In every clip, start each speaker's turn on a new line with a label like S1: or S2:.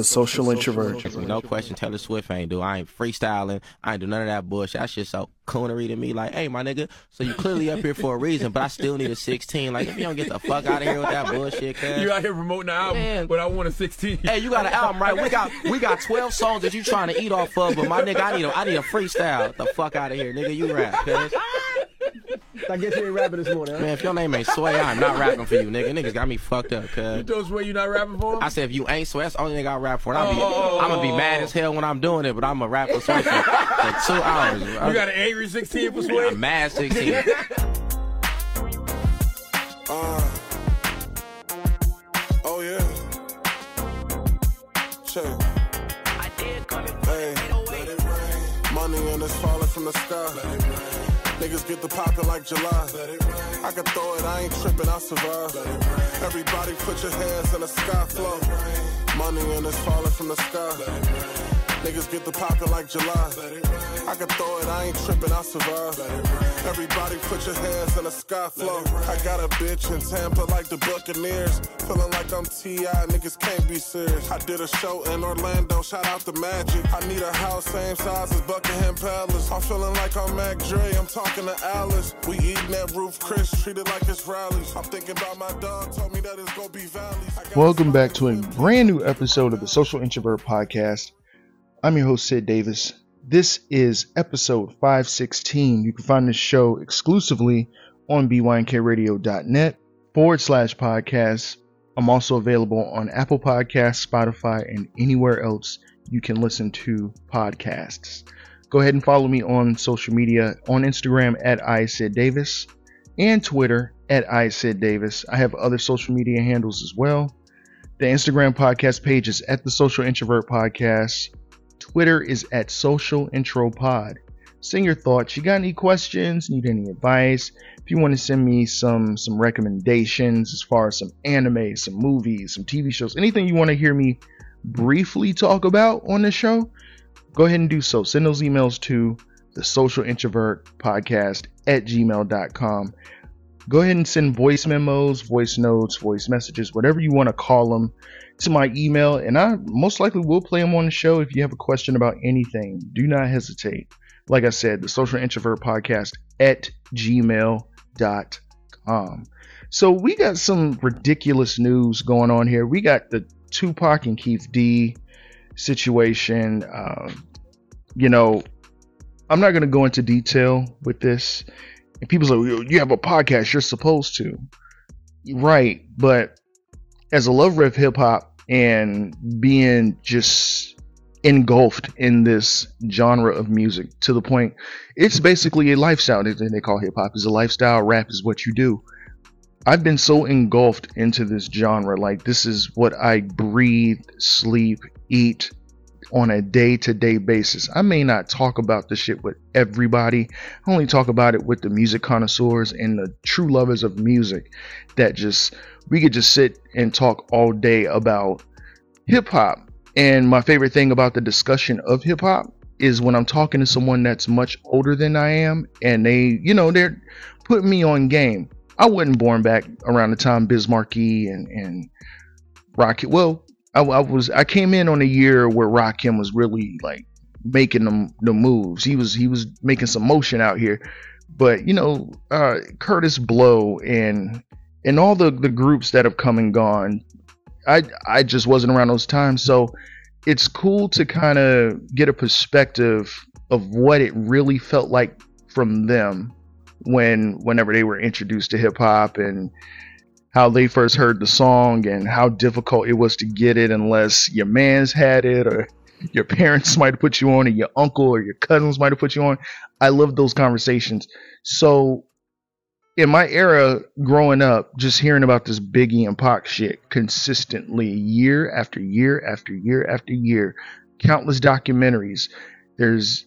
S1: the social introvert.
S2: No question, Taylor Swift ain't do. I ain't freestyling. I ain't do none of that bullshit. That shit so coonery to me. Like, hey, my nigga, so you clearly up here for a reason, but I still need a 16. Like, if you don't get the fuck out of here with that bullshit, cuz.
S3: You out here promoting the album,
S2: Man.
S3: but I want a 16.
S2: Hey, you got an album, right? We got we got 12 songs that you trying to eat off of, but my nigga, I need a I need a freestyle. The fuck out of here, nigga. You rap, cuz.
S4: I guess you ain't rapping this morning. Huh?
S2: Man, if your name ain't Sway, I'm not rapping for you, nigga. Niggas got me fucked up,
S3: You
S2: cuz.
S3: told Sway you not rapping for him?
S2: I said if you ain't Sway, that's the only nigga I rap for. And I'll be,
S3: Oh, oh, oh,
S2: I'm gonna be mad
S3: oh.
S2: as hell when I'm doing it, but I'm gonna rap for Sway for, for two hours. bro.
S3: you got an angry 16 for Sway?
S2: I'm mad 16.
S5: Uh, oh yeah. Check. I did come in hey, money and it's falling from the sky. Niggas get the poppin' like July. I can throw it, I ain't trippin', I survive. Everybody put your hands in the sky flow. Money and it's falling from the sky. Niggas get the poppin' like July. I can throw it, I ain't trippin', I survive. Everybody put your hands in the sky flow. I got a bitch in Tampa like the Buccaneers. Feeling like I'm T.I., niggas can't be serious. I did a show in Orlando, shout out to Magic. I need a house same size as Buckingham Palace. I'm feeling like I'm Mac Dre, I'm talking to Alice. We eating at Roof Chris, treated like it's rallies. I'm thinking about my dog, told me that it's gonna be valleys.
S1: Welcome back to a brand new episode of the Social Introvert Podcast. I'm your host, Sid Davis. This is episode 516. You can find this show exclusively on bynkradio.net forward slash podcast. I'm also available on Apple Podcasts, Spotify, and anywhere else you can listen to podcasts. Go ahead and follow me on social media on Instagram at iSidDavis and Twitter at iSidDavis. I have other social media handles as well. The Instagram podcast page is at the Social Introvert Podcast. Twitter is at Social Intro Pod. Send your thoughts. You got any questions? Need any advice? If you want to send me some some recommendations as far as some anime, some movies, some TV shows, anything you want to hear me briefly talk about on the show, go ahead and do so. Send those emails to the Social Introvert Podcast at gmail.com. Go ahead and send voice memos, voice notes, voice messages, whatever you want to call them to my email, and I most likely will play them on the show if you have a question about anything. Do not hesitate. Like I said, the social introvert podcast at gmail.com. So we got some ridiculous news going on here. We got the Tupac and Keefe D situation. Uh, you know, I'm not going to go into detail with this. And people say, "You- have a podcast, you're supposed to. Right. But as a lover of hip hop and being just engulfed in this genre of music to the point it's basically a lifestyle they they call hip hop is a lifestyle rap is what you do i've been so engulfed into this genre like this is what i breathe sleep eat on a day-to-day basis i may not talk about this shit with everybody i only talk about it with the music connoisseurs and the true lovers of music that just we could just sit and talk all day about hip hop. And my favorite thing about the discussion of hip hop is when I'm talking to someone that's much older than I am and they, you know, they're putting me on game. I wasn't born back around the time Biz Markie and, and Rocket. Well, I, I was, I came in on a year where Rakim was really like making them the moves. He was, he was making some motion out here. But, you know, uh, Kurtis Blow and, and all the, the groups that have come and gone, I I just wasn't around those times, so it's cool to kind of get a perspective of what it really felt like from them when whenever they were introduced to hip hop and how they first heard the song and how difficult it was to get it unless your man's had it or your parents might have put you on or your uncle or your cousins might have put you on. I love those conversations. So in my era growing up, just hearing about this Biggie and Pac shit consistently, year after year after year after year, countless documentaries. There's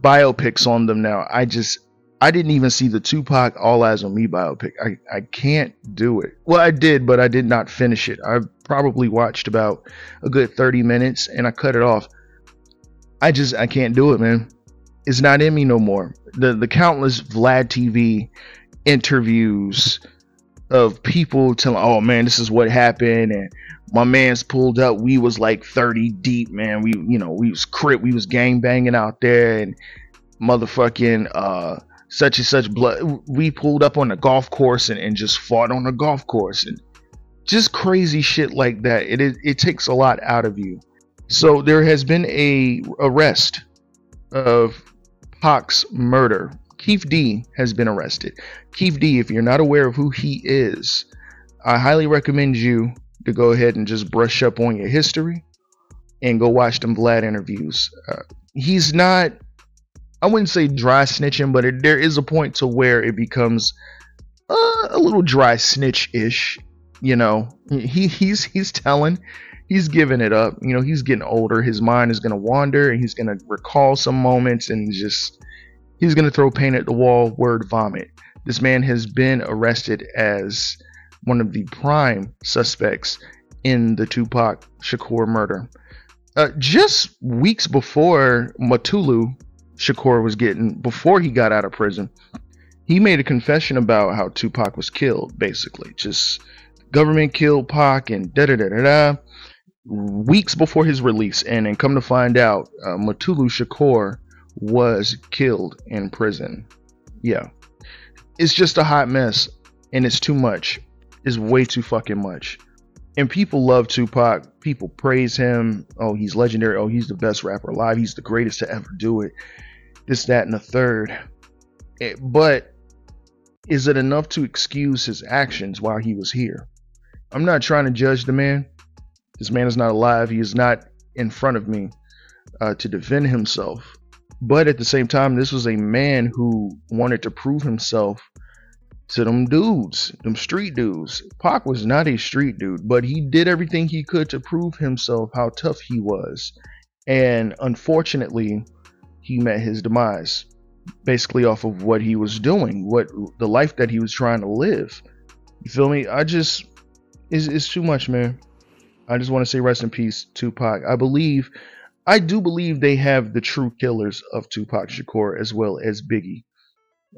S1: biopics on them now. I just, I didn't even see the Tupac All Eyez on Me biopic. I, I can't do it. Well, I did, but I did not finish it. I probably watched about a good 30 minutes and I cut it off. I just, I can't do it, man. It's not in me no more. The the countless Vlad TV interviews of people telling, "Oh man, this is what happened," and my man's pulled up. We was like 30 deep, man. We, you know, we was crip, we was gang banging out there, and motherfucking uh such and such blood. We pulled up on the golf course and, and just fought on the golf course, and just crazy shit like that. It it, it takes a lot out of you. So there has been a arrest of Pac's murder. Keefe D has been arrested. Keefe D, if you're not aware of who he is, I highly recommend you to go ahead and just brush up on your history and go watch them Vlad interviews. Uh, he's not, I wouldn't say dry snitching, but it, there is a point to where it becomes uh, a little dry snitch ish. You know, he he's he's telling, he's giving it up. You know, he's getting older. His mind is gonna wander, and he's gonna recall some moments, and just he's gonna throw paint at the wall. Word vomit. This man has been arrested as one of the prime suspects in the Tupac Shakur murder. Uh, just weeks before Mutulu Shakur was getting, before he got out of prison, he made a confession about how Tupac was killed, basically. Just government killed Pac and da da da da da. Weeks before his release, and then come to find out, uh, Mutulu Shakur was killed in prison. Yeah. It's just a hot mess, and it's too much It's way too fucking much. And people love Tupac. People praise him. Oh, he's legendary. Oh, he's the best rapper alive. He's the greatest to ever do it. This, that, and the third. It, eh, but is it enough to excuse his actions while he was here? I'm not trying to judge the man. This man is not alive. He is not in front of me uh, to defend himself. But at the same time, this was a man who wanted to prove himself to them dudes, them street dudes. Pac was not a street dude, but he did everything he could to prove himself how tough he was. And unfortunately, he met his demise basically off of what he was doing, what the life that he was trying to live. You feel me? I just it's, it's too much, man. I just want to say rest in peace, Tupac. I believe I do believe they have the true killers of Tupac Shakur as well as Biggie.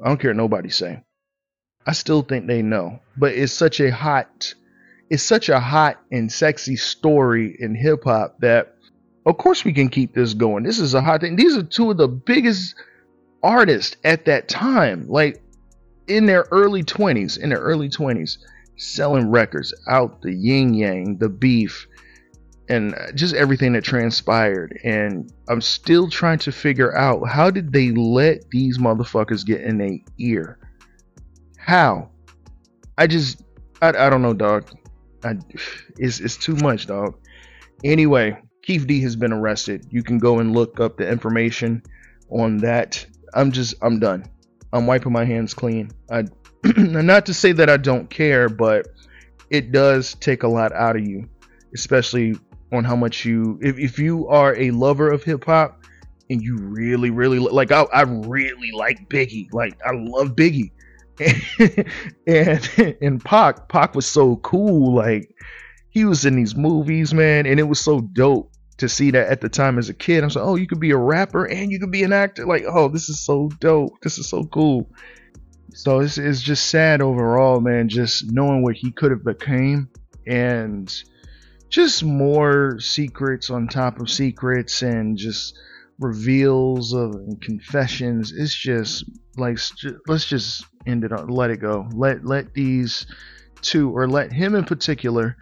S1: I don't care what nobody say. I still think they know. But it's such a hot it's such a hot and sexy story in hip hop that of course we can keep this going. This is a hot thing. These are two of the biggest artists at that time. Like in their early 20s, in their early 20s, selling records out the yin yang, the beef, and just everything that transpired. And I'm still trying to figure out how did they let these motherfuckers get in their ear? How? I just I, I don't know, dog. I, it's it's too much, dog. Anyway, Keefe D has been arrested. You can go and look up the information on that. I'm just I'm done. I'm wiping my hands clean. I not to say that I don't care, but it does take a lot out of you, especially on how much you if, if you are a lover of hip hop and you really really like I, I really like Biggie. Like I love Biggie. and and Pac, Pac was so cool. Like he was in these movies, man, and it was so dope to see that at the time as a kid. I was like, oh, you could be a rapper and you could be an actor. Like, oh, this is so dope. This is so cool. So it's, it's just sad overall, man. Just knowing what he could have became and just more secrets on top of secrets and just reveals of and confessions. It's just like let's just end it on let it go. Let let these two or let him in particular,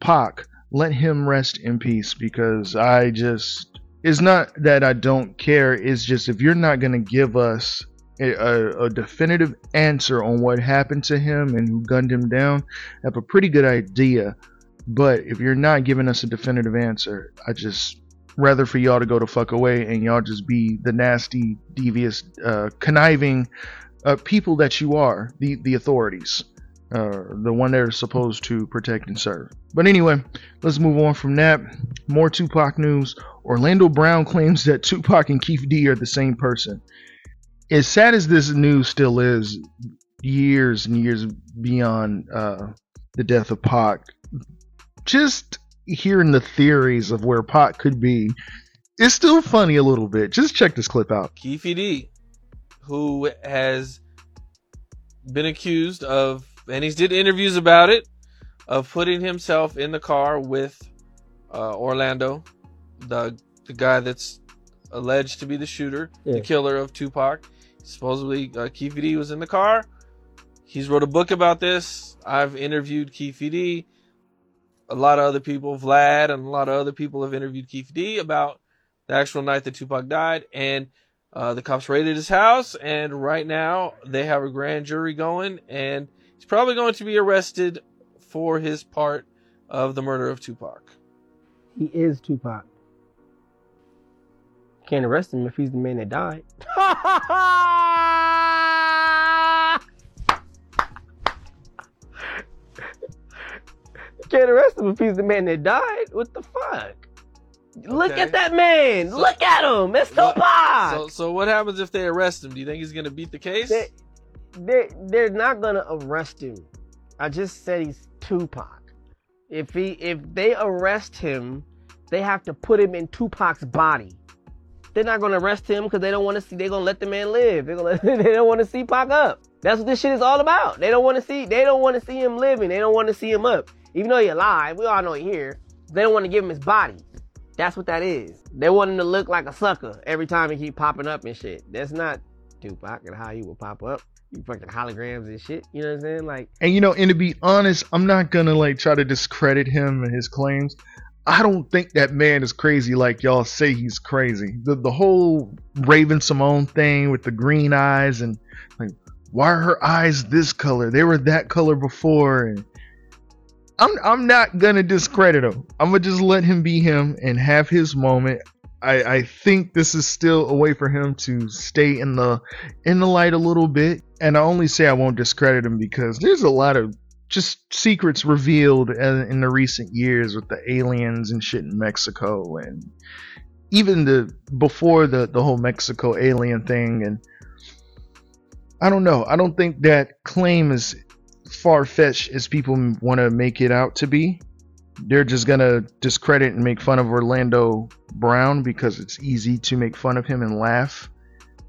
S1: Pac, let him rest in peace because I just it's not that I don't care. It's just if you're not gonna give us a, a, a, definitive answer on what happened to him and who gunned him down, I have a pretty good idea. But if you're not giving us a definitive answer, I just rather for y'all to go to fuck away and y'all just be the nasty, devious, uh, conniving uh, people that you are, the the authorities, uh, the one they're supposed to protect and serve. But anyway, let's move on from that. More Tupac news. Orlando Brown claims that Tupac and Keefe D are the same person. As sad as this news still is, years and years beyond uh, the death of Pac, just hearing the theories of where Pac could be, it's still funny a little bit. Just check this clip out.
S6: Keefy D, who has been accused of and he's did interviews about it of putting himself in the car with uh, Orlando, the the guy that's alleged to be the shooter,
S4: Yeah.
S6: the killer of Tupac. Supposedly, uh, Keefe D was in the car. He's wrote a book about this. I've interviewed Keefe D. A lot of other people, Vlad, and a lot of other people have interviewed Keefe D about the actual night that Tupac died. And uh, the cops raided his house, and right now they have a grand jury going, and he's probably going to be arrested for his part of the murder of Tupac.
S4: He is Tupac. Can't arrest him if he's the man that died. Can't arrest him if he's the man that died. What the fuck? Look
S6: Okay.
S4: at that man.
S6: So-
S4: Look at him. It's
S6: Well,
S4: Tupac.
S6: So, so what happens if they arrest him? Do you think he's going to beat the case?
S4: they, they, they're not gonna arrest him. I just said he's Tupac. If he if they arrest him, they have to put him in Tupac's body. They're not gonna arrest him because they don't want to see. They're gonna let the man live. They're gonna. they don't want to see Pac up. That's what this shit is all about. They don't want to see. They don't want to see him living. They don't want to see him up. Even though he's alive, we all know he here. They don't want to give him his body. That's what that is. They want him to look like a sucker every time he keep popping up and shit. That's not Tupac and how he will pop up. Fucking holograms and shit. You know what I'm saying? Like,
S1: And you know, and to be honest, I'm not gonna like try to discredit him and his claims. I don't think that man is crazy like y'all say he's crazy. The the whole Raven-Symoné thing with the green eyes and like why are her eyes this color? They were that color before and I'm I'm not gonna discredit him. I'm gonna just let him be him and have his moment. I, I think this is still a way for him to stay in the in the light a little bit. And I only say I won't discredit him because there's a lot of just secrets revealed in in the recent years with the aliens and shit in Mexico and even the before the the whole Mexico alien thing and I don't know. I don't think that claim is far fetched as people want to make it out to be. They're just gonna discredit and make fun of Orlando Brown because it's easy to make fun of him and laugh.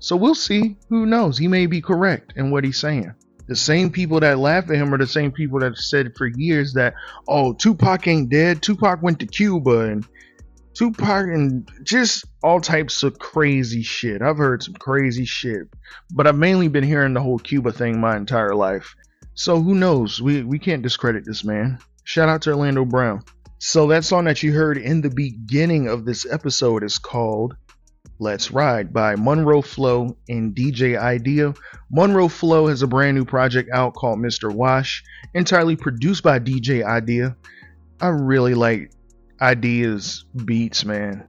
S1: So we'll see. Who knows? He may be correct in what he's saying. The same people that laugh at him are the same people that said for years that, oh, Tupac ain't dead. Tupac went to Cuba and Tupac and just all types of crazy shit. I've heard some crazy shit, but I've mainly been hearing the whole Cuba thing my entire life. So who knows? We we can't discredit this man. Shout out to Orlando Brown. So that song that you heard in the beginning of this episode is called Let's Ride by Monroe Flow and DJ Idea. Monroe Flow has a brand new project out called Mr. Wash, entirely produced by DJ Idea. I really like Idea's beats, man.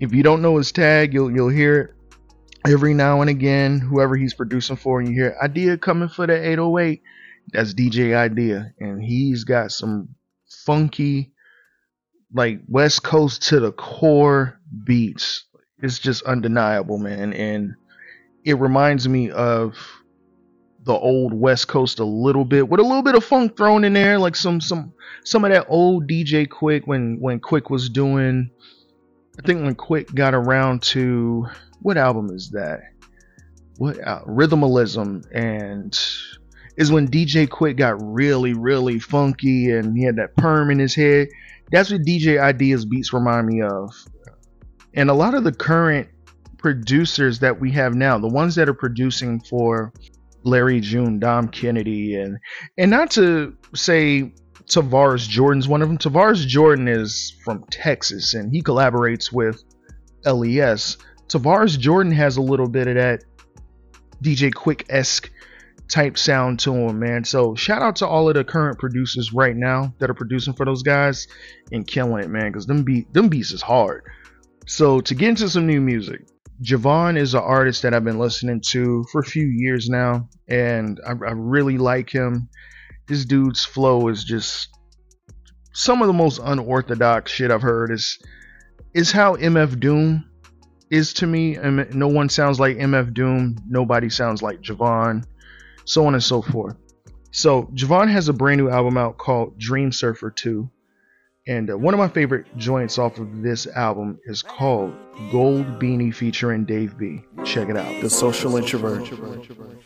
S1: If you don't know his tag, you'll you'll hear it every now and again. Whoever he's producing for, and you hear Idea coming for the 808. That's DJ Idea, and he's got some funky, like West Coast to the core beats. It's just undeniable, man, and it reminds me of the old West Coast a little bit, with a little bit of funk thrown in there, like some some some of that old DJ Quik when when Quik was doing. I think when Quik got around to what album is that? What uh, Rhythmalism and is when DJ Quik got really, really funky and he had that perm in his head. That's what DJ Ideas beats remind me of. And a lot of the current producers that we have now, the ones that are producing for Larry June, Dom Kennedy, and and not to say Tavares Jordan's one of them. Tavares Jordan is from Texas and he collaborates with LES. Tavares Jordan has a little bit of that DJ Quik esque type sound to him, man. So shout out to all of the current producers right now that are producing for those guys and killing it, man. Because them beat them beats is hard. So to get into some new music, J'Von is an artist that I've been listening to for a few years now, and I, I really like him. This dude's flow is just some of the most unorthodox shit I've heard. Is is how MF Doom is to me. No one sounds like MF Doom. Nobody sounds like J'Von so on and so forth. So J'Von has a brand new album out called Dream Surfer 2. And uh, one of my favorite joints off of this album is called Gold Beanie featuring Dave B. Check it out. The Social Introvert.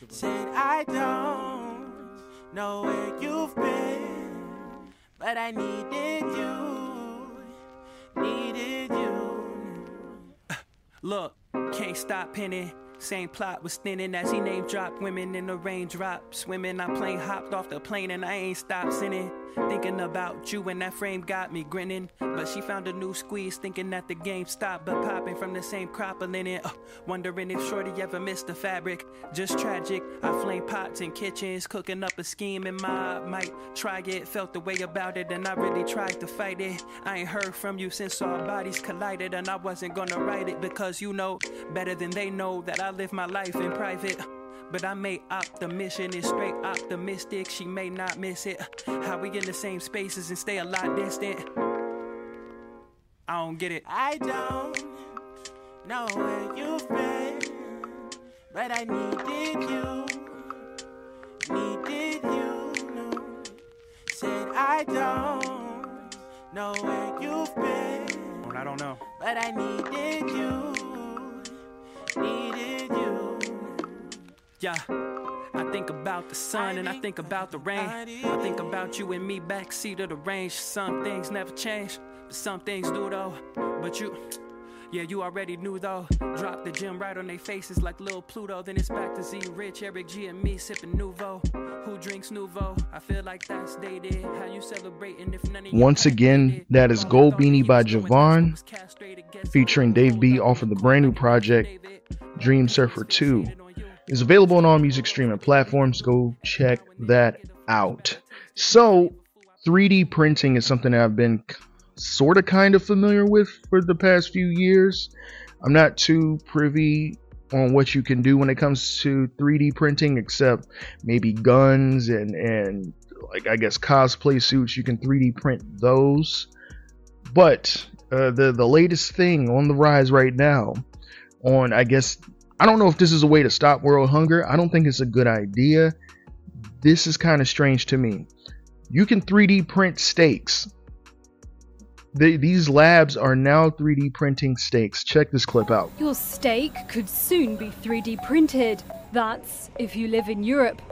S7: Said I don't know where you've been, but I needed you, needed you.
S8: Look, can't stop penning. Same plot was thinning as he name dropped women in the raindrop. Women I plane hopped off the plane and I ain't stopped sinning. Thinking about you and that frame got me grinning. But she found a new squeeze, thinking that the game stopped, but popping from the same crop of linen. Uh, wondering if Shorty ever missed the fabric. Just tragic. I flame pots in kitchens, cooking up a scheme in my might try it. Felt the way about it, and I really tried to fight it. I ain't heard from you since our bodies collided, and I wasn't gonna write it because you know better than they know that I live my life in private. But I may opt the mission is straight optimistic. She may not miss it. How we in the same spaces and stay a lot distant. I don't get it.
S7: I don't know where you've been, but I needed you, needed you. No. Said I don't know where you've been,
S8: I don't know.
S7: but I needed you, needed.
S8: Yeah. I think about the sun and I think about the rain. I think about you and me backseat of the range. Some things never change, but some things do though. But you, yeah, you already knew though. Drop the gym right on their faces like little Pluto. Then it's back to Z Rich, Eric G, and me sipping Nouveau. Who drinks Nouveau? I feel like that's dated. How you celebrating if none of
S1: Once again, that is Gold Beanie by J'Von, featuring Dave B off of the brand new project Dream Surfer 2. Is available on all music streaming platforms. Go check that out. So, 3D printing is something that I've been sort of kind of familiar with for the past few years. I'm not too privy on what you can do when it comes to 3D printing, except maybe guns and and like I guess cosplay suits. You can 3D print those. But uh, the the latest thing on the rise right now, on I guess I don't know if this is a way to stop world hunger. I don't think it's a good idea. This is kind of strange to me. You can 3D print steaks. They, these labs are now 3D printing steaks. Check this clip out.
S9: Your steak could soon be 3D printed. That's if you live in Europe.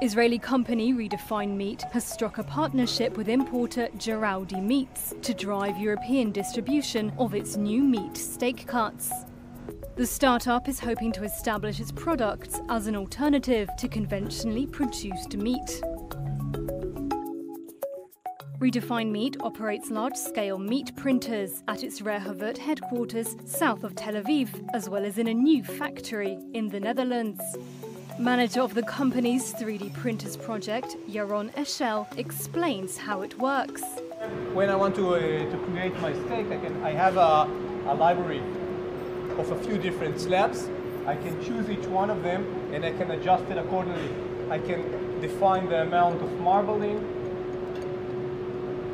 S9: Israeli company Redefine Meat has struck a partnership with importer Giraudi Meats to drive European distribution of its new meat steak cuts. The startup is hoping to establish its products as an alternative to conventionally produced meat. Redefine Meat operates large scale meat printers at its Rehovot headquarters south of Tel Aviv, as well as in a new factory in the Netherlands. Manager of the company's 3D printers project, Yaron Eshel, explains how it works.
S10: When I want to, uh, to create my steak, I, can, I have a, a library of a few different slabs. I can choose each one of them and I can adjust it accordingly. I can define the amount of marbling,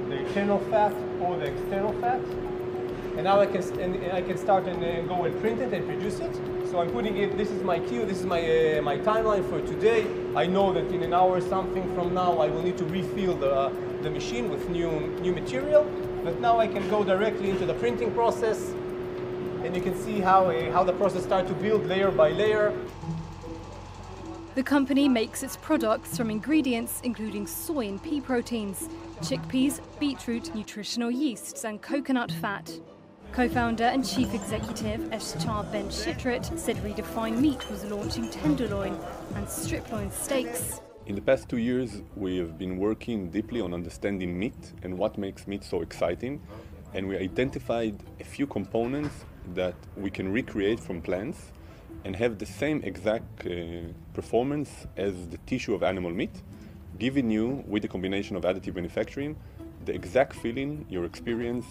S10: the internal fat or the external fat. And now I can, and I can start and uh, go and print it and produce it. So I'm putting it, this is my queue, this is my, uh, my timeline for today. I know that in an hour or something from now I will need to refill the, the machine with new, new material. But now I can go directly into the printing process and you can see how, uh, how the process starts to build layer by layer.
S9: The company makes its products from ingredients including soy and pea proteins, chickpeas, beetroot, nutritional yeasts, and coconut fat. Co founder and chief executive Eshchar Ben Shitrit said Redefine Meat was launching tenderloin and strip loin steaks.
S11: In the past two years, we have been working deeply on understanding meat and what makes meat so exciting. And we identified a few components that we can recreate from plants and have the same exact uh, performance as the tissue of animal meat, giving you, with the combination of additive manufacturing, the exact feeling you experience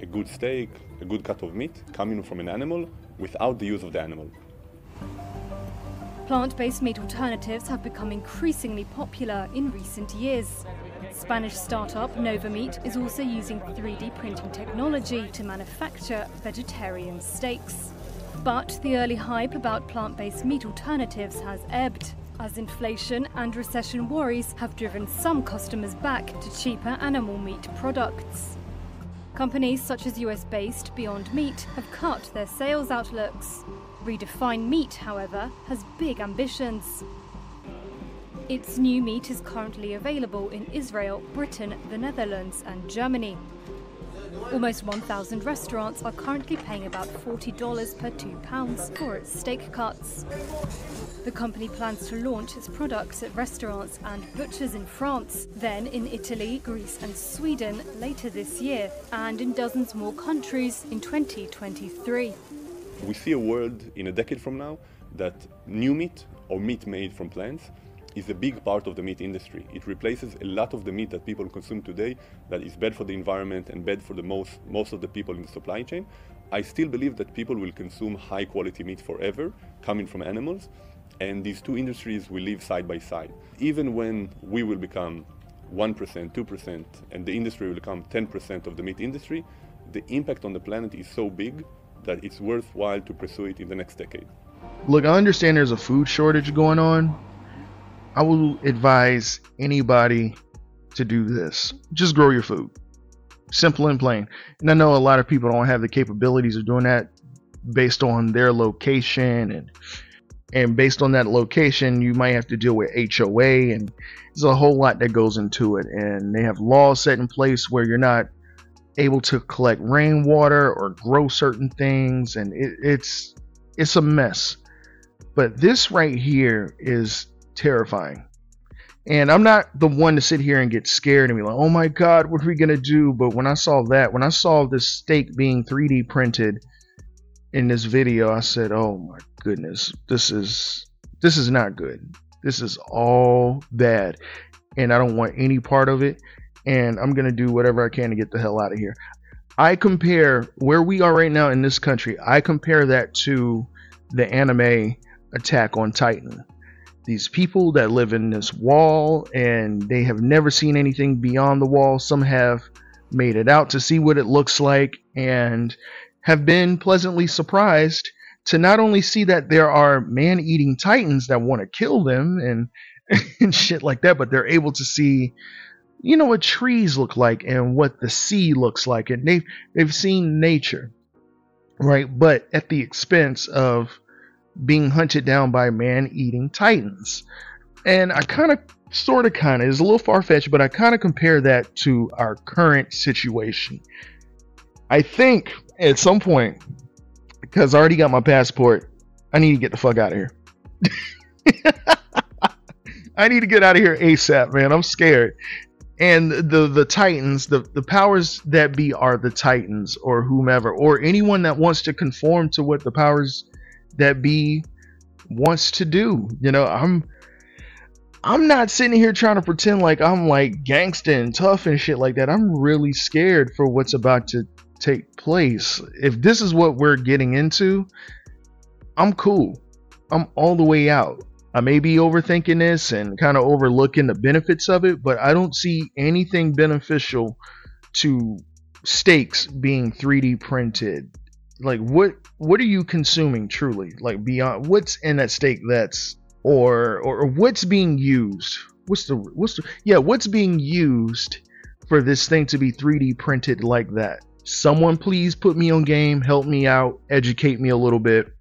S11: a good steak, a good cut of meat coming from an animal without the use of the animal.
S9: Plant based meat alternatives have become increasingly popular in recent years. Spanish startup Nova Meat is also using 3D printing technology to manufacture vegetarian steaks. But the early hype about plant based meat alternatives has ebbed, as inflation and recession worries have driven some customers back to cheaper animal meat products. Companies such as US based Beyond Meat have cut their sales outlooks. Redefine Meat, however, has big ambitions. Its new meat is currently available in Israel, Britain, the Netherlands, and Germany. Almost 1,000 restaurants are currently paying about $40 per £2 for its steak cuts. The company plans to launch its products at restaurants and butchers in France, then in Italy, Greece, and Sweden later this year, and in dozens more countries in 2023.
S11: We see a world in a decade from now that new meat or meat made from plants is a big part of the meat industry. It replaces a lot of the meat that people consume today that is bad for the environment and bad for the most, most of the people in the supply chain. I still believe that people will consume high quality meat forever coming from animals and these two industries will live side by side. Even when we will become 1%, 2%, and the industry will become 10% of the meat industry, the impact on the planet is so big that it's worthwhile to pursue it in the next decade.
S1: Look, I understand there's a food shortage going on. I will advise anybody to do this. Just grow your food. Simple and plain. And I know a lot of people don't have the capabilities of doing that based on their location and and based on that location you might have to deal with HOA and there's a whole lot that goes into it and they have laws set in place where you're not able to collect rainwater or grow certain things and it, it's it's a mess but this right here is terrifying and I'm not the one to sit here and get scared and be like, oh my God, what are we going to do? But when I saw that, when I saw this steak being 3D printed in this video, I said, oh my goodness, this is this is not good. This is all bad. And I don't want any part of it. And I'm gonna do whatever I can to get the hell out of here. I compare where we are right now in this country, I compare that to the anime Attack on Titan these people that live in this wall and they have never seen anything beyond the wall. Some have made it out to see what it looks like and have been pleasantly surprised to not only see that there are man eating titans that want to kill them and, and shit like that, but they're able to see you know what trees look like and what the sea looks like and they've they've seen nature right but at the expense of being hunted down by man eating titans. And I kind of, sort of, kind of, is a little far fetched, but I kind of compare that to our current situation. I think at some point, because I already got my passport, I need to get the fuck out of here. I need to get out of here ASAP, man. I'm scared. And the the Titans, the the powers that be are the Titans or whomever or anyone that wants to conform to what the powers that be wants to do. You know, I'm I'm not sitting here trying to pretend like I'm like gangsta and tough and shit like that. I'm really scared for what's about to take place. If this is what we're getting into, I'm cool. I'm all the way out. I may be overthinking this and kind of overlooking the benefits of it, but I don't see anything beneficial to steaks being 3D printed. Like what what are you consuming truly? Like beyond what's in that steak that's or, or what's being used? What's the what's the yeah what's being used for this thing to be 3d printed like that? Someone please put me on game help me out educate me a little bit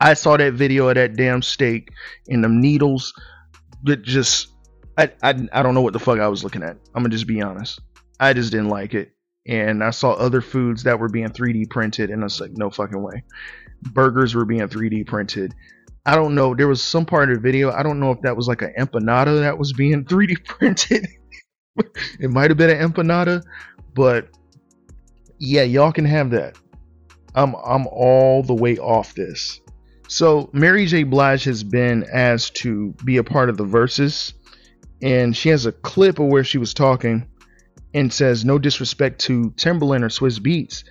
S1: i saw that video of that damn steak and them needles that just I, I i don't know what the fuck i was looking at i'm gonna just be honest i just didn't like it and I saw other foods that were being 3D printed, and I was like, no fucking way. Burgers were being 3D printed. I don't know. There was some part of the video. I don't know if that was like an empanada that was being 3D printed. it might have been an empanada, but yeah, y'all can have that. I'm I'm all the way off this. So Mary J. Blige has been asked to be a part of the Verzuz, and she has a clip of where she was talking and says no disrespect to Timbaland or Swizz Beatz."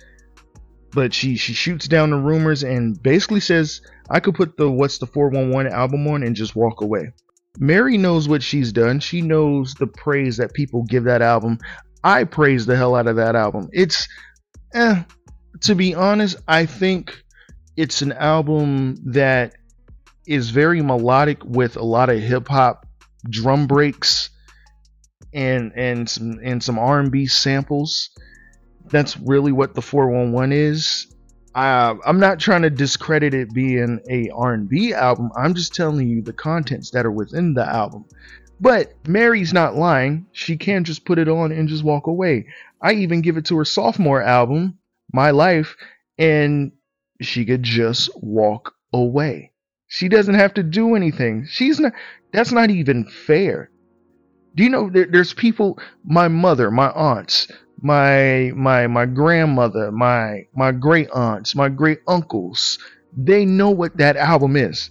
S1: but she she shoots down the rumors and basically says I could put the What's the 411 album on and just walk away. Mary knows what she's done. She knows the praise that people give that album. I praise the hell out of that album. It's eh, to be honest, I think it's an album that is very melodic with a lot of hip hop drum breaks and and some and some R&B samples. That's really what the 411 is. uh, I'm not trying to discredit it being a R&B album. I'm just telling you the contents that are within the album. But Mary's not lying. She can just put it on and just walk away. I even give it to her sophomore album, My Life, and she could just walk away. She doesn't have to do anything. She's not. That's not even fair. Do you know there, there's people? My mother, my aunts, my my my grandmother, my my great aunts, my great uncles. They know what that album is.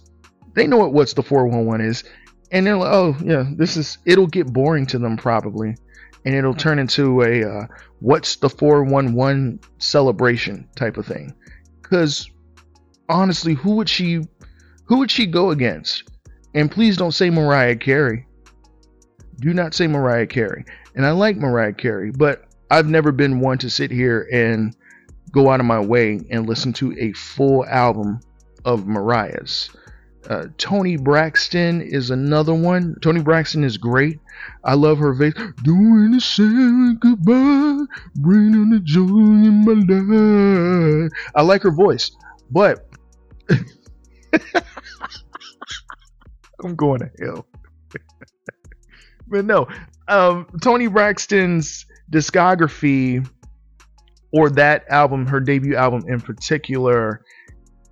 S1: They know what what's the 411 is, and they're like, oh yeah, this is. It'll get boring to them probably, and it'll turn into a uh, what's the 411 celebration type of thing. Because honestly, who would she who would she go against? And please don't say Mariah Carey. Do not say Mariah Carey. And I like Mariah Carey, but I've never been one to sit here and go out of my way and listen to a full album of Mariah's. Uh, Toni Braxton is another one. Toni Braxton is great. I love her voice. Doing the say goodbye, bringing the joy in my life. I like her voice, but I'm going to hell. but no, um, Toni Braxton's discography or that album, her debut album in particular,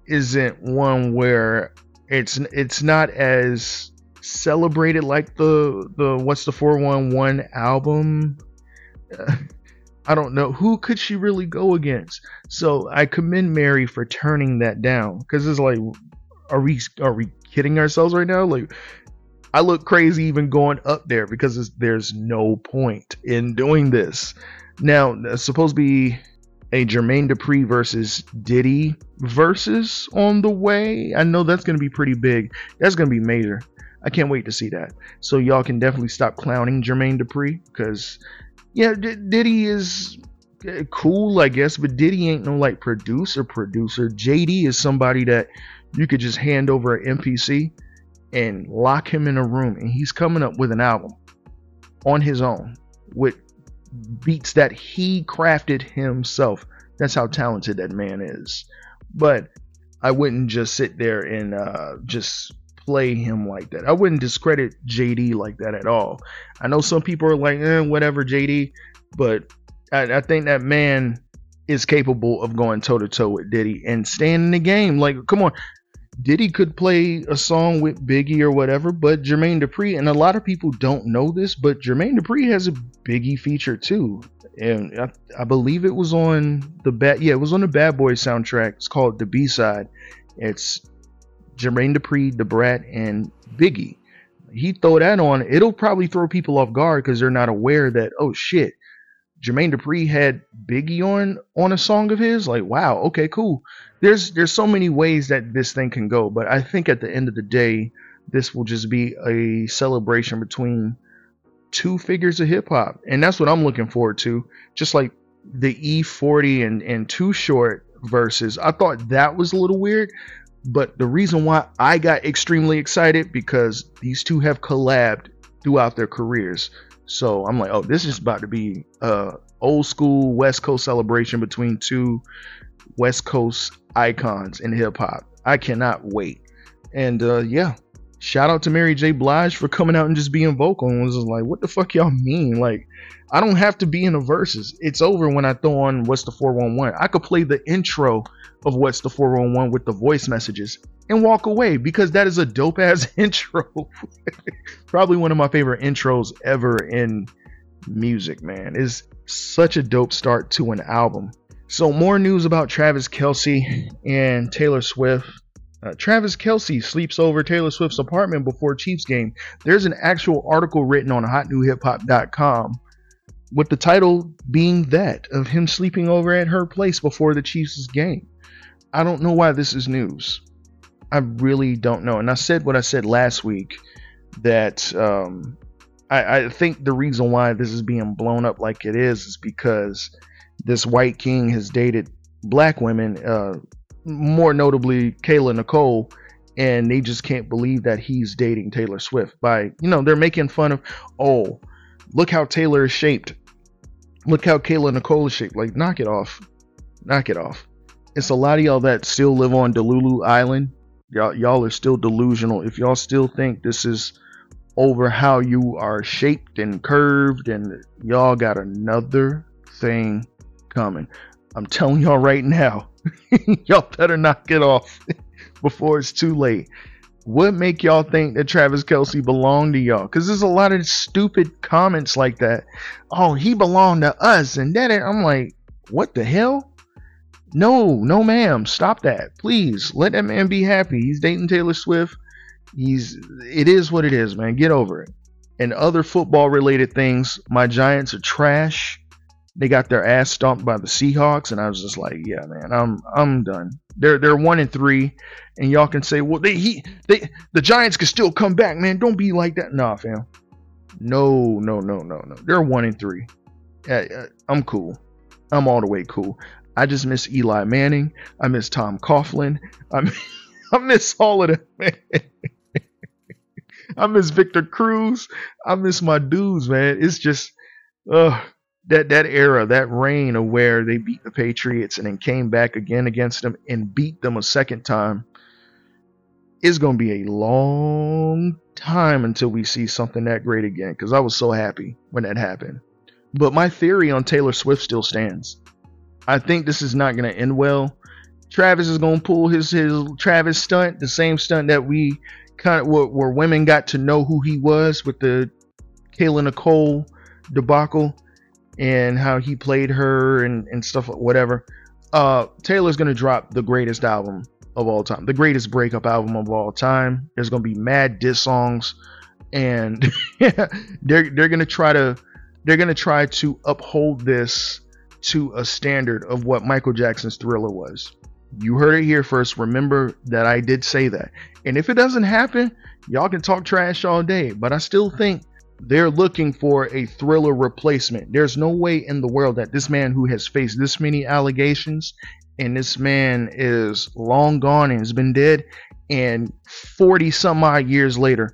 S1: isn't one where it's it's not as celebrated like the the what's the 411 album. Uh, I don't know who could she really go against. So I commend Mary for turning that down because it's like, are we are we kidding ourselves right now? Like, I look crazy even going up there because there's no point in doing this. Now, supposed to be a Jermaine Dupri versus Diddy Verzuz on the way. I know that's going to be pretty big. That's going to be major. I can't wait to see that. So y'all can definitely stop clowning Jermaine Dupri because yeah, D- Diddy is uh, cool, I guess, but Diddy ain't no like producer producer. JD is somebody that you could just hand over an MPC and lock him in a room and he's coming up with an album on his own with beats that he crafted himself. That's how talented that man is. But I wouldn't just sit there and uh, just play him like that. I wouldn't discredit JD like that at all. I know some people are like, eh, whatever, JD, but I, I think that man is capable of going toe to toe with Diddy and staying in the game. Like, come on. Diddy could play a song with Biggie or whatever, but Jermaine Dupri, and a lot of people don't know this, but Jermaine Dupri has a Biggie feature too. And I, I believe it was on the bad, yeah, it was on the Bad Boys soundtrack. It's called the B side. It's Jermaine Dupri, Da Brat, and Biggie. He throw that on, it'll probably throw people off guard because they're not aware that oh shit, Jermaine Dupri had Biggie on on a song of his. Like wow, okay, cool. There's there's so many ways that this thing can go, but I think at the end of the day, this will just be a celebration between two figures of hip hop, and that's what I'm looking forward to. Just like the E-40 and and Too Short Verzuz, I thought that was a little weird, but the reason why I got extremely excited because these two have collabed throughout their careers. So I'm like, oh, this is about to be a old school West Coast celebration between two West Coast icons in hip hop. I cannot wait. And uh, yeah, shout out to Mary J. Blige for coming out and just being vocal and was like, what the fuck y'all mean? Like, I don't have to be in the Verzuz. It's over when I throw on What's the 411. I could play the intro of What's the 411 with the voice messages and walk away because that is a dope ass intro. Probably one of my favorite intros ever in music, man. Is such a dope start to an album. So, more news about Travis Kelce and Taylor Swift. Uh, Travis Kelce sleeps over Taylor Swift's apartment before Chiefs game. There's an actual article written on hotnewhiphop.com with the title being that of him sleeping over at her place before the Chiefs game. I don't know why this is news. I really don't know. And I said what I said last week that um, I, I think the reason why this is being blown up like it is is because this white king has dated black women, uh, more notably Kayla Nicole, and they just can't believe that he's dating Taylor Swift. By you know, they're making fun of, oh, look how Taylor is shaped. Look how Kayla Nicole is shaped. Like, knock it off. Knock it off. it's a lot of y'all that still live on Delulu Island. Y'all, y'all are still delusional. If y'all still think this is over how you are shaped and curved, and y'all got another thing coming. I'm telling y'all right now, y'all better knock it off before it's too late. What make y'all think that Travis Kelce belonged to y'all? Because there's a lot of stupid comments like that. Oh, he belonged to us, and then I'm like, what the hell? No, no, ma'am. Stop that, please. Let that man be happy. He's dating Taylor Swift. He's. It is what it is, man. Get over it. And other football related things. My Giants are trash. They got their ass stomped by the Seahawks, and I was just like, yeah, man, I'm I'm done. They're they're one and three, and y'all can say, well, they he they the Giants can still come back, man. Don't be like that, nah, fam. No, no, no, no, no. They're one and three. I'm cool. I'm all the way cool. I just miss Eli Manning. I miss Tom Coughlin. I miss, I miss all of them. I miss Victor Cruz. I miss my dudes, man. It's just, that that era, that reign of where they beat the Patriots and then came back again against them and beat them a second time is going to be a long time until we see something that great again because I was so happy when that happened. But my theory on Taylor Swift still stands. I think this is not going to end well. Travis is going to pull his his Travis stunt, the same stunt that we kind of where, where women got to know who he was with the Kayla Nicole debacle and how he played her and, and stuff whatever. Uh, Taylor's gonna drop the greatest album of all time, the greatest breakup album of all time. There's gonna be mad diss songs, and they're they're gonna try to they're gonna try to uphold this to a standard of what Michael Jackson's Thriller was. You heard it here first. Remember that I did say that. And if it doesn't happen, y'all can talk trash all day, but I still think they're looking for a thriller replacement. There's no way in the world that this man who has faced this many allegations and this man is long gone and has been dead and 40 some odd years later,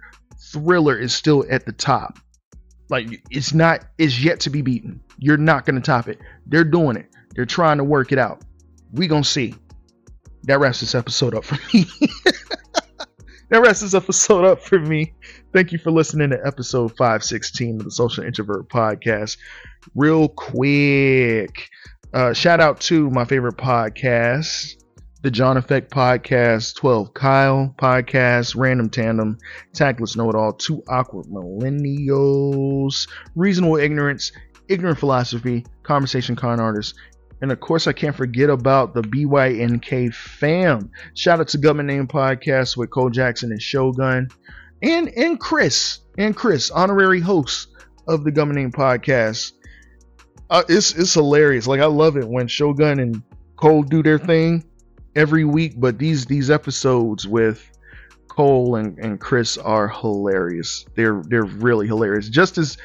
S1: Thriller is still at the top. Like it's not it's yet to be beaten. You're not going to top it. They're doing it. They're trying to work it out. We going to see. That wraps this episode up for me. that wraps this episode up for me. Thank you for listening to episode 516 of the Social Introvert Podcast. Real quick, uh, shout out to my favorite podcast, the John Effect Podcast, 12 Kyle Podcast, Random Tandem, Tactless Know It All, Two Awkward Millennials, Reasonable Ignorance, Ignorant Philosophy, Conversation Con Artists, and of course, I can't forget about the BYNK fam. Shout out to Government Name Podcast with Cole Jackson and Shogun and and Chris and Chris, honorary host of the Government Name Podcast. Uh, it's it's hilarious. Like I love it when Shogun and Cole do their thing every week, but these these episodes with Cole and, and Chris are hilarious. They're they're really hilarious. Just as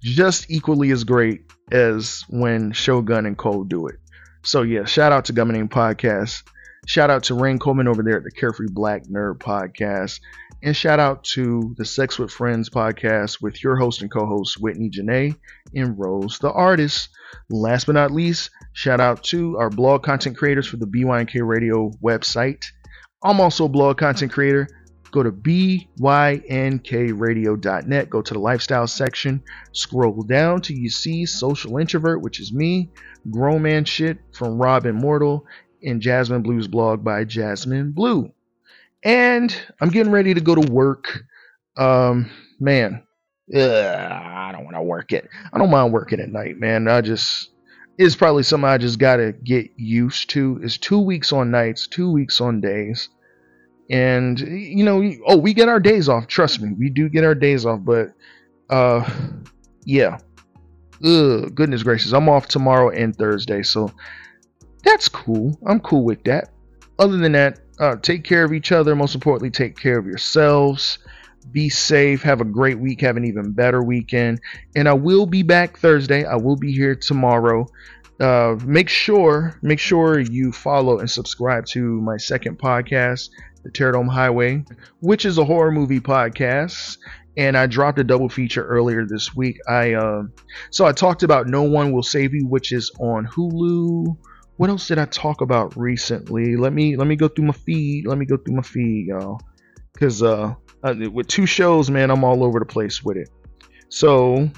S1: just equally as great as when Shogun and Cole do it. So yeah, shout out to Government Name Podcast. Shout out to Rain Coleman over there at the Carefree Black Nerd Podcast. And shout out to the Sex with Friends podcast with your host and co host Whitney Janae and Rose the artist. Last but not least, shout out to our blog content creators for the BYNK Radio website. I'm also a blog content creator. Go to bynkradio.net, go to the lifestyle section, scroll down till you see Social Introvert, which is me, Grown Man Shit from Rob Immortal, and Jasmine Blues blog by Jasmine Blue and I'm getting ready to go to work. Um, man, ugh, I don't want to work it. I don't mind working at night, man. I just it's probably something I just gotta get used to. It's two weeks on nights, two weeks on days, and you know, oh, we get our days off. Trust me, we do get our days off. But uh, yeah, ugh, goodness gracious, I'm off tomorrow and Thursday, so that's cool. I'm cool with that. Other than that, uh, take care of each other. Most importantly, take care of yourselves. Be safe. Have a great week. Have an even better weekend. And I will be back Thursday. I will be here tomorrow. Uh, make sure, make sure you follow and subscribe to my second podcast, The Terradome Highway, which is a horror movie podcast. And I dropped a double feature earlier this week. I uh, so I talked about No One Will Save You, which is on Hulu what else did I talk about recently? Let me let me go through my feed. Let me go through my feed, y'all. Cause uh, uh with two shows, man, I'm all over the place with it. So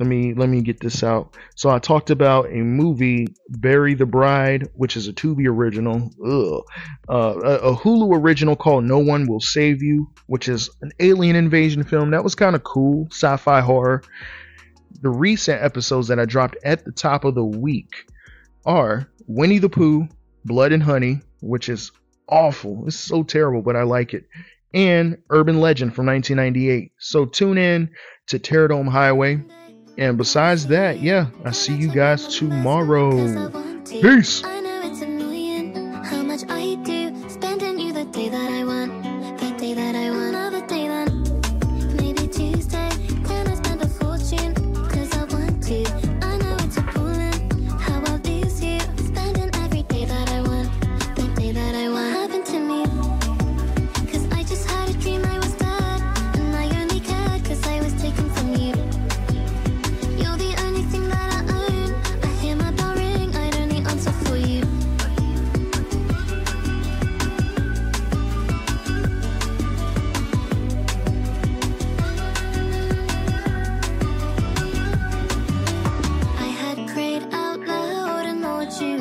S1: let me let me get this out. So I talked about a movie, Bury the Bride, which is a Tubi original, ugh, uh, a, a Hulu original called No One Will Save You, which is an alien invasion film. That was kind of cool, sci-fi horror. The recent episodes that I dropped at the top of the week are Winnie the Pooh, Blood and Honey, which is awful. It's so terrible, but I like it. And Urban Legend from 1998. So tune in to Terradome Highway. And besides that, yeah, I see you guys tomorrow. Peace.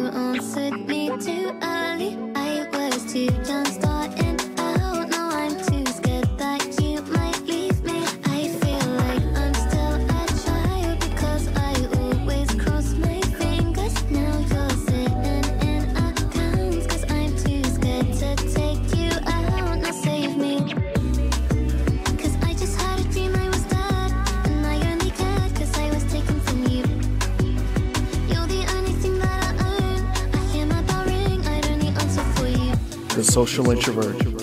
S12: You answered me too early. I was too young,
S1: social introvert.